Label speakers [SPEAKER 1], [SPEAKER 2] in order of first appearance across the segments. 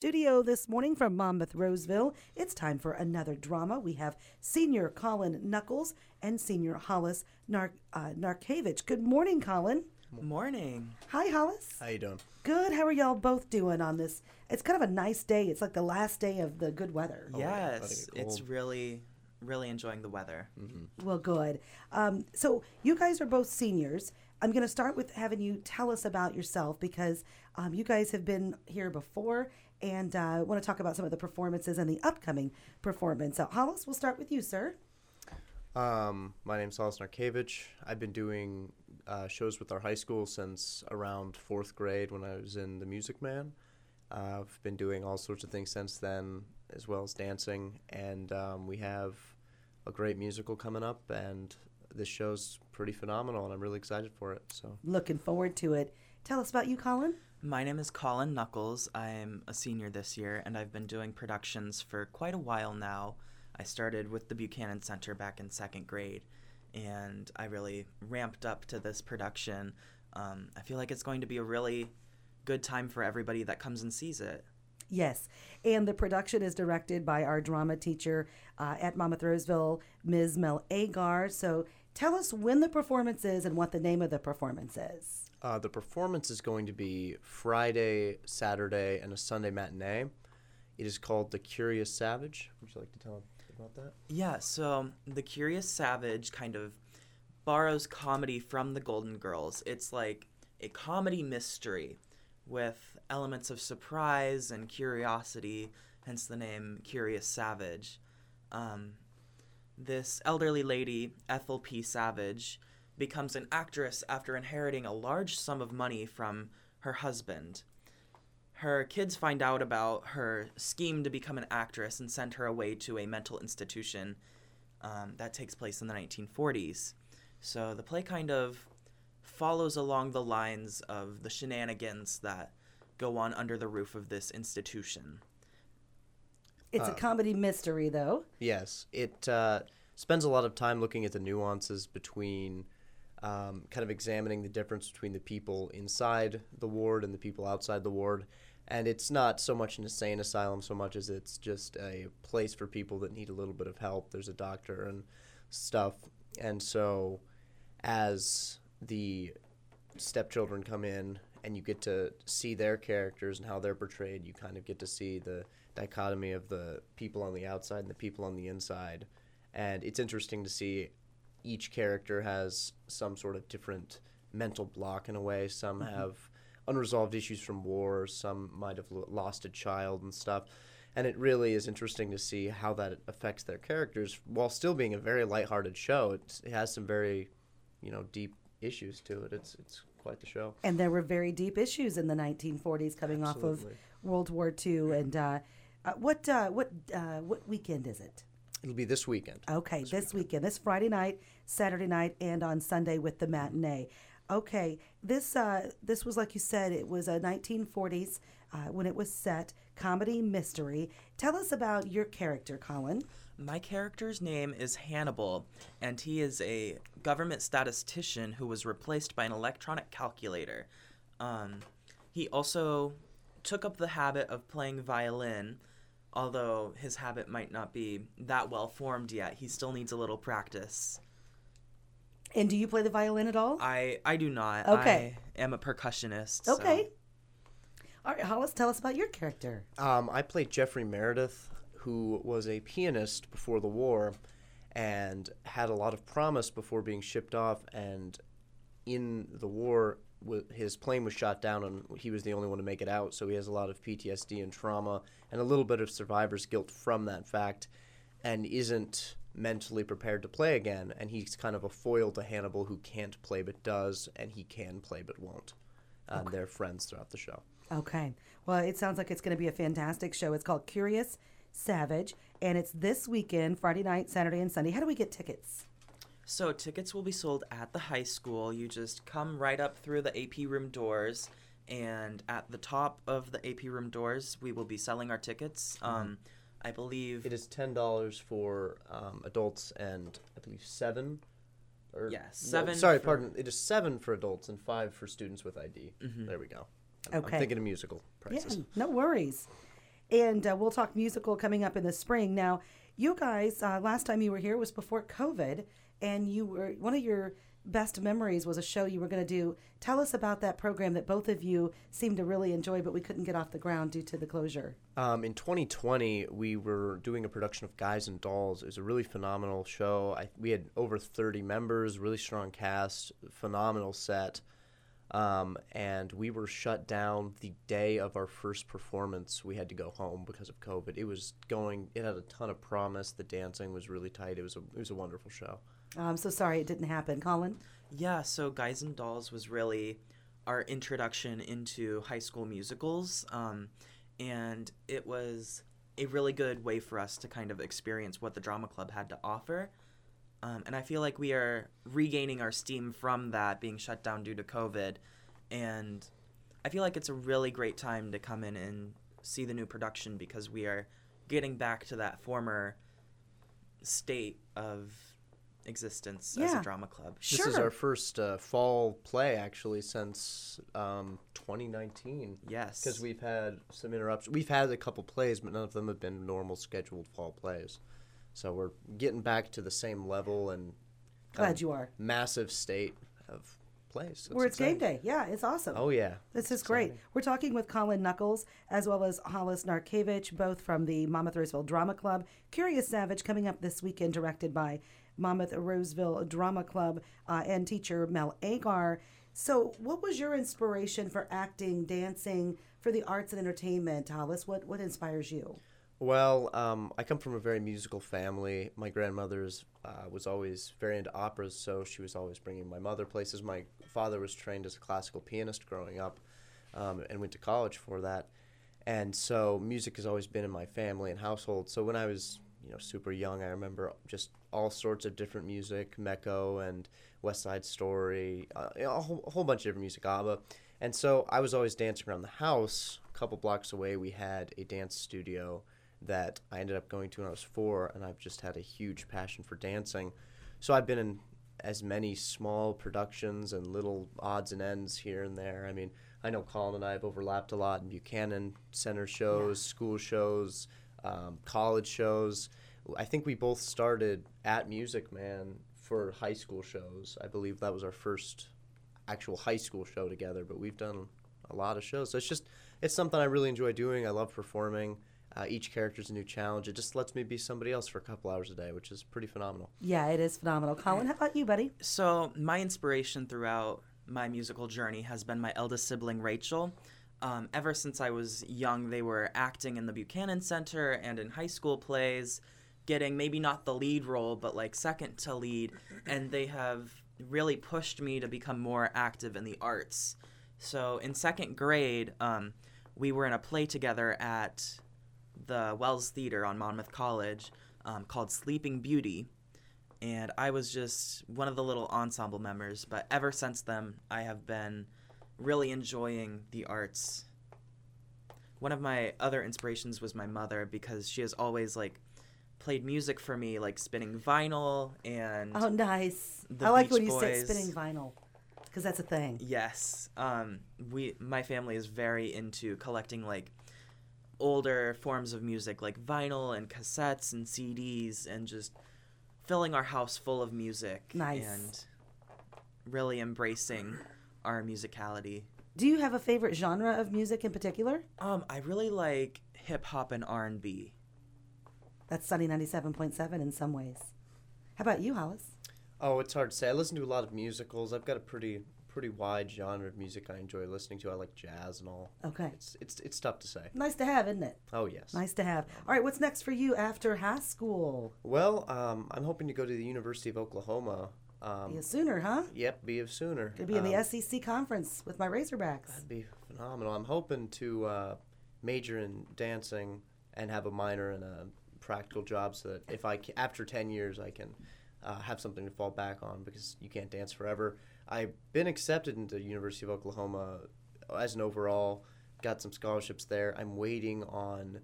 [SPEAKER 1] studio this morning from Monmouth Roseville. It's time for another drama. We have senior Colin Knuckles and senior Hollis Nar- uh, Narkevich. Good morning, Colin.
[SPEAKER 2] Morning.
[SPEAKER 1] Hi, Hollis.
[SPEAKER 3] How you doing?
[SPEAKER 1] Good. How are y'all both doing on this? It's kind of a nice day. It's like the last day of the good weather.
[SPEAKER 3] yeah, letting
[SPEAKER 2] yes,
[SPEAKER 3] it
[SPEAKER 2] it's really, really enjoying the weather.
[SPEAKER 1] Well, good. Um, so you guys are both seniors. I'm going to start with having you tell us about yourself because um, you guys have been here before and uh, want to talk about some of the performances and the upcoming performance. So, Hollis, we'll start with you, sir.
[SPEAKER 3] Um, my name's Hollis Narkevich. I've been doing uh, shows with our high school since around fourth grade when I was in the Music Man. Uh, I've been doing all sorts of things since then, as well as dancing, and um, we have a great musical coming up, and this show's pretty phenomenal, and I'm really excited for it. So,
[SPEAKER 1] Looking forward to it. Tell us about you, Colin.
[SPEAKER 2] My name is Colin Knuckles. I'm a senior this year, and I've been doing productions for quite a while now. I started with the Buchanan Center back in second grade, and I really ramped up to this production. Um, I feel like it's going to be a really good time for everybody that comes and sees it.
[SPEAKER 1] Yes, and the production is directed by our drama teacher uh, at Monmouth Roseville, Ms. Mel Agar. So tell us when the performance is and what the name of the performance is.
[SPEAKER 3] Uh, the performance is going to be Friday, Saturday, and a Sunday matinee. It is called The Curious Savage. Would you like to tell about that?
[SPEAKER 2] Yeah, so The Curious Savage kind of borrows comedy from The Golden Girls. It's like a comedy mystery with elements of surprise and curiosity, hence the name Curious Savage. Um, this elderly lady, Ethel P. Savage, becomes an actress after inheriting a large sum of money from her husband. Her kids find out about her scheme to become an actress and send her away to a mental institution um, that takes place in the 1940s. So the play kind of follows along the lines of the shenanigans that go on under the roof of this institution.
[SPEAKER 1] It's a comedy mystery, though.
[SPEAKER 3] Yes, it uh, spends a lot of time looking at the nuances between um, kind of examining the difference between the people inside the ward and the people outside the ward. And it's not so much an insane asylum so much as it's just a place for people that need a little bit of help. There's a doctor and stuff. And so as the stepchildren come in and you get to see their characters and how they're portrayed, you kind of get to see the dichotomy of the people on the outside and the people on the inside. And it's interesting to see each character has some sort of different mental block in a way. Some have unresolved issues from war, some might have lo- lost a child and stuff. And it really is interesting to see how that affects their characters while still being a very lighthearted show. It's, it has some very, you know, deep issues to it. It's it's quite the show.
[SPEAKER 1] And there were very deep issues in the 1940s coming off of World War II. And uh, uh, what uh, what uh, what weekend is it?
[SPEAKER 3] It'll be this weekend.
[SPEAKER 1] Okay, this, weekend. this Friday night, Saturday night, and on Sunday with the matinee. Okay, this uh, this was like you said, it was a 1940s uh, when it was set comedy mystery. Tell us about your character, Colin.
[SPEAKER 2] My character's name is Hannibal, and he is a government statistician who was replaced by an electronic calculator. Um, he also took up the habit of playing violin, although his habit might not be that well formed yet. He still needs a little practice.
[SPEAKER 1] And do you play the violin at all?
[SPEAKER 2] I, I do not.
[SPEAKER 1] Okay.
[SPEAKER 2] I am a percussionist. so-
[SPEAKER 1] okay. All right, Hollis, tell us about your character.
[SPEAKER 3] Um, I played Jeffrey Meredith, who was a pianist before the war and had a lot of promise before being shipped off. And in the war, w- his plane was shot down, and he was the only one to make it out. So he has a lot of PTSD and trauma and a little bit of survivor's guilt from that fact, and isn't mentally prepared to play again. And he's kind of a foil to Hannibal, who can't play but does, and he can play but won't. Uh, and they're friends throughout the show.
[SPEAKER 1] Okay. Well, it sounds like it's going to be a fantastic show. It's called Curious Savage, and it's this weekend, Friday night, Saturday, and Sunday. How do we get tickets?
[SPEAKER 2] So tickets will be sold at the high school. You just come right up through the AP room doors, and at the top of the AP room doors, we will be selling our tickets. Um, I believe
[SPEAKER 3] It is ten dollars for um, adults and I believe seven. Or,
[SPEAKER 2] Yeah,
[SPEAKER 3] no,
[SPEAKER 2] seven
[SPEAKER 3] sorry,
[SPEAKER 2] for-
[SPEAKER 3] pardon. It is seven for adults and five for students with ID. There we go. I'm, I'm
[SPEAKER 1] Okay.
[SPEAKER 3] thinking of musical
[SPEAKER 1] Yeah, no worries. and uh, we'll talk musical coming up in the spring. Now, you guys, uh, last time you were here was before COVID, and you were one of your best memories was a show you were going to do. Tell us about that program that both of you seemed to really enjoy, but we couldn't get off the ground due to the closure.
[SPEAKER 3] Um, in 2020, we were doing a production of Guys and Dolls. It was a really phenomenal show. I, we had over 30 members, really strong cast, phenomenal set. Um, and we were shut down the day of our first performance. We had to go home because of COVID. It was going. It had a ton of promise. The dancing was really tight. It was a it was a wonderful show.
[SPEAKER 1] I'm so sorry it didn't happen, Colin.
[SPEAKER 2] Yeah, so Guys and Dolls was really our introduction into high school musicals, um, and it was a really good way for us to kind of experience what the drama club had to offer. Um, and I feel like we are regaining our steam from that being shut down due to COVID. And I feel like it's a really great time to come in and see the new production because we are getting back to that former state of existence as a drama club.
[SPEAKER 1] Sure.
[SPEAKER 3] This is our first uh, fall play actually since um, 2019.
[SPEAKER 2] Yes.
[SPEAKER 3] Because we've had some interruptions. We've had a couple plays, but none of them have been normal scheduled fall plays. So we're getting back to the same level and
[SPEAKER 1] Glad
[SPEAKER 3] of
[SPEAKER 1] you are.
[SPEAKER 3] massive state of plays. That's
[SPEAKER 1] Where it's game day. Yeah, it's awesome.
[SPEAKER 3] Oh yeah.
[SPEAKER 1] This is great. We're talking with Colin Knuckles as well as Hollis Narkevich, both from the Monmouth Roseville Drama Club. Curious Savage coming up this weekend, directed by Monmouth Roseville Drama Club uh, and teacher Mel Agar. So, what was your inspiration for acting, dancing, for the arts and entertainment, Hollis? What what inspires you?
[SPEAKER 3] Well, um, I come from a very musical family. My grandmother's uh, was always very into operas, so she was always bringing my mother places. My father was trained as a classical pianist growing up, um, and went to college for that. And so music has always been in my family and household. So when I was, you know, super young, I remember just all sorts of different music, Mecco and West Side Story, uh, a, whole, a whole bunch of different music, ABBA. And so I was always dancing around the house. A couple blocks away, we had a dance studio that I ended up going to when I was four, and I've just had a huge passion for dancing. So I've been in as many small productions and little odds and ends here and there. I mean, I know Colin and I have overlapped a lot in Buchanan Center shows, school shows, um, college shows. I think we both started at Music Man for high school shows. I believe that was our first actual high school show together, but we've done a lot of shows. So it's just it's something I really enjoy doing. I love performing. Uh, each character's a new challenge. It just lets me be somebody else for a couple hours a day, which is pretty phenomenal.
[SPEAKER 1] Yeah, it is phenomenal. Colin, how about you, buddy?
[SPEAKER 2] So, my inspiration throughout my musical journey has been my eldest sibling, Rachel. Um, ever since I was young, they were acting in the Buchanan Center and in high school plays, getting maybe not the lead role, but like second to lead. And they have really pushed me to become more active in the arts. So, in second grade, um, we were in a play together at the Wells Theater on Monmouth College um, called Sleeping Beauty and I was just one of the little ensemble members. But ever since then, I have been really enjoying the arts. One of my other inspirations was my mother because she has always like played music for me, like spinning vinyl and
[SPEAKER 1] Oh, nice. I like
[SPEAKER 2] Beach
[SPEAKER 1] when you say spinning vinyl because that's a thing.
[SPEAKER 2] Yes. Um, we my family is very into collecting like older forms of music like vinyl and cassettes and CDs and just filling our house full of music
[SPEAKER 1] Nice.
[SPEAKER 2] and really embracing our musicality.
[SPEAKER 1] Do you have a favorite genre of music in particular?
[SPEAKER 2] Um, I really like hip hop and R and B.
[SPEAKER 1] That's Sunny 97.7 in some ways. How about you, Hollis?
[SPEAKER 3] Oh, it's hard to say. I listen to a lot of musicals. I've got a pretty pretty wide genre of music I enjoy listening to. I like jazz and all.
[SPEAKER 1] Okay.
[SPEAKER 3] It's it's it's tough to say.
[SPEAKER 1] Nice to have, isn't it?
[SPEAKER 3] Oh yes.
[SPEAKER 1] Nice to have. All right, what's next for you after high school?
[SPEAKER 3] Well, um, I'm hoping to go to the University of Oklahoma. Um,
[SPEAKER 1] Be a Sooner, huh?
[SPEAKER 3] Yep, be of sooner.
[SPEAKER 1] Gonna be in the
[SPEAKER 3] Um,
[SPEAKER 1] SEC conference with my Razorbacks.
[SPEAKER 3] That'd be phenomenal. I'm hoping to uh, major in dancing and have a minor in a practical job, so that if I after ten years I can uh, have something to fall back on because you can't dance forever. I've been accepted into University of Oklahoma as an overall. Got some scholarships there. I'm waiting on.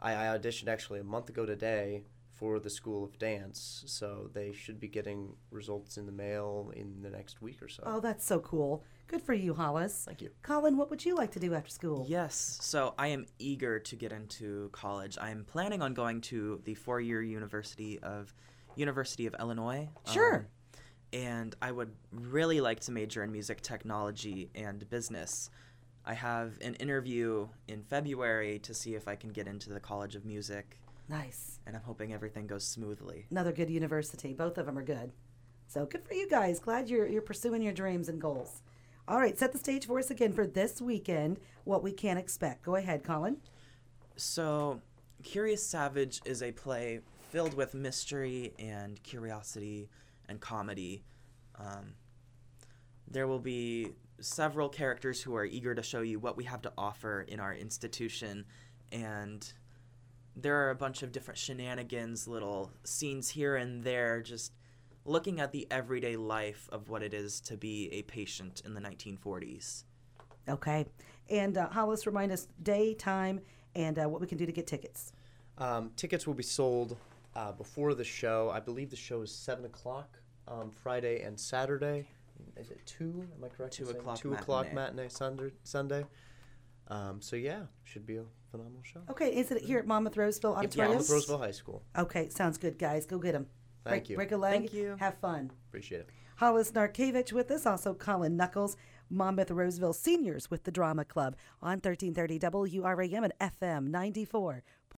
[SPEAKER 3] I, I auditioned actually a month ago today for the School of Dance, so they should be getting results in the mail in the next week or so.
[SPEAKER 1] Oh, that's so cool. Good for you, Hollis.
[SPEAKER 3] Thank you.
[SPEAKER 1] Colin, what would you like to do after school?
[SPEAKER 2] Yes, so I am eager to get into college. I'm planning on going to the four-year University of University of Illinois.
[SPEAKER 1] Sure.
[SPEAKER 2] um, and I would really like to major in music technology and business. I have an interview in February to see if I can get into the College of Music,
[SPEAKER 1] Nice.
[SPEAKER 2] and I'm hoping everything goes smoothly.
[SPEAKER 1] Another good university. Both of them are good. So good for you guys. Glad you're you're pursuing your dreams and goals. All right, set the stage for us again for this weekend. What we can expect. Go ahead, Colin.
[SPEAKER 2] So, Curious Savage is a play filled with mystery and curiosity and comedy. Um, there will be several characters who are eager to show you what we have to offer in our institution, and there are a bunch of different shenanigans, little scenes here and there, just looking at the everyday life of what it is to be a patient in the 1940s.
[SPEAKER 1] Okay. And uh, Hollis, remind us day, time, and uh, what we can do to get tickets.
[SPEAKER 3] Um, tickets will be sold uh, before the show. I believe the show is seven o'clock um, Friday and Saturday. Is it two? Am I correct? in
[SPEAKER 2] Two
[SPEAKER 3] saying
[SPEAKER 2] o'clock
[SPEAKER 3] Two o'clock
[SPEAKER 2] matinee.
[SPEAKER 3] matinee Sunday. Sunday. Um, so yeah, should be a phenomenal show.
[SPEAKER 1] Okay, is it here at Monmouth Roseville
[SPEAKER 3] Yep,
[SPEAKER 1] Auditorium?
[SPEAKER 3] Monmouth Roseville High School.
[SPEAKER 1] Okay, sounds good, guys. Go get them.
[SPEAKER 3] Thank
[SPEAKER 1] break,
[SPEAKER 3] you.
[SPEAKER 1] Break a leg.
[SPEAKER 2] Thank you.
[SPEAKER 1] Have fun.
[SPEAKER 3] Appreciate it.
[SPEAKER 1] Hollis Narkevich with us, also Colin Knuckles, Monmouth Roseville Seniors with the Drama Club on 1330 WRAM and FM 94.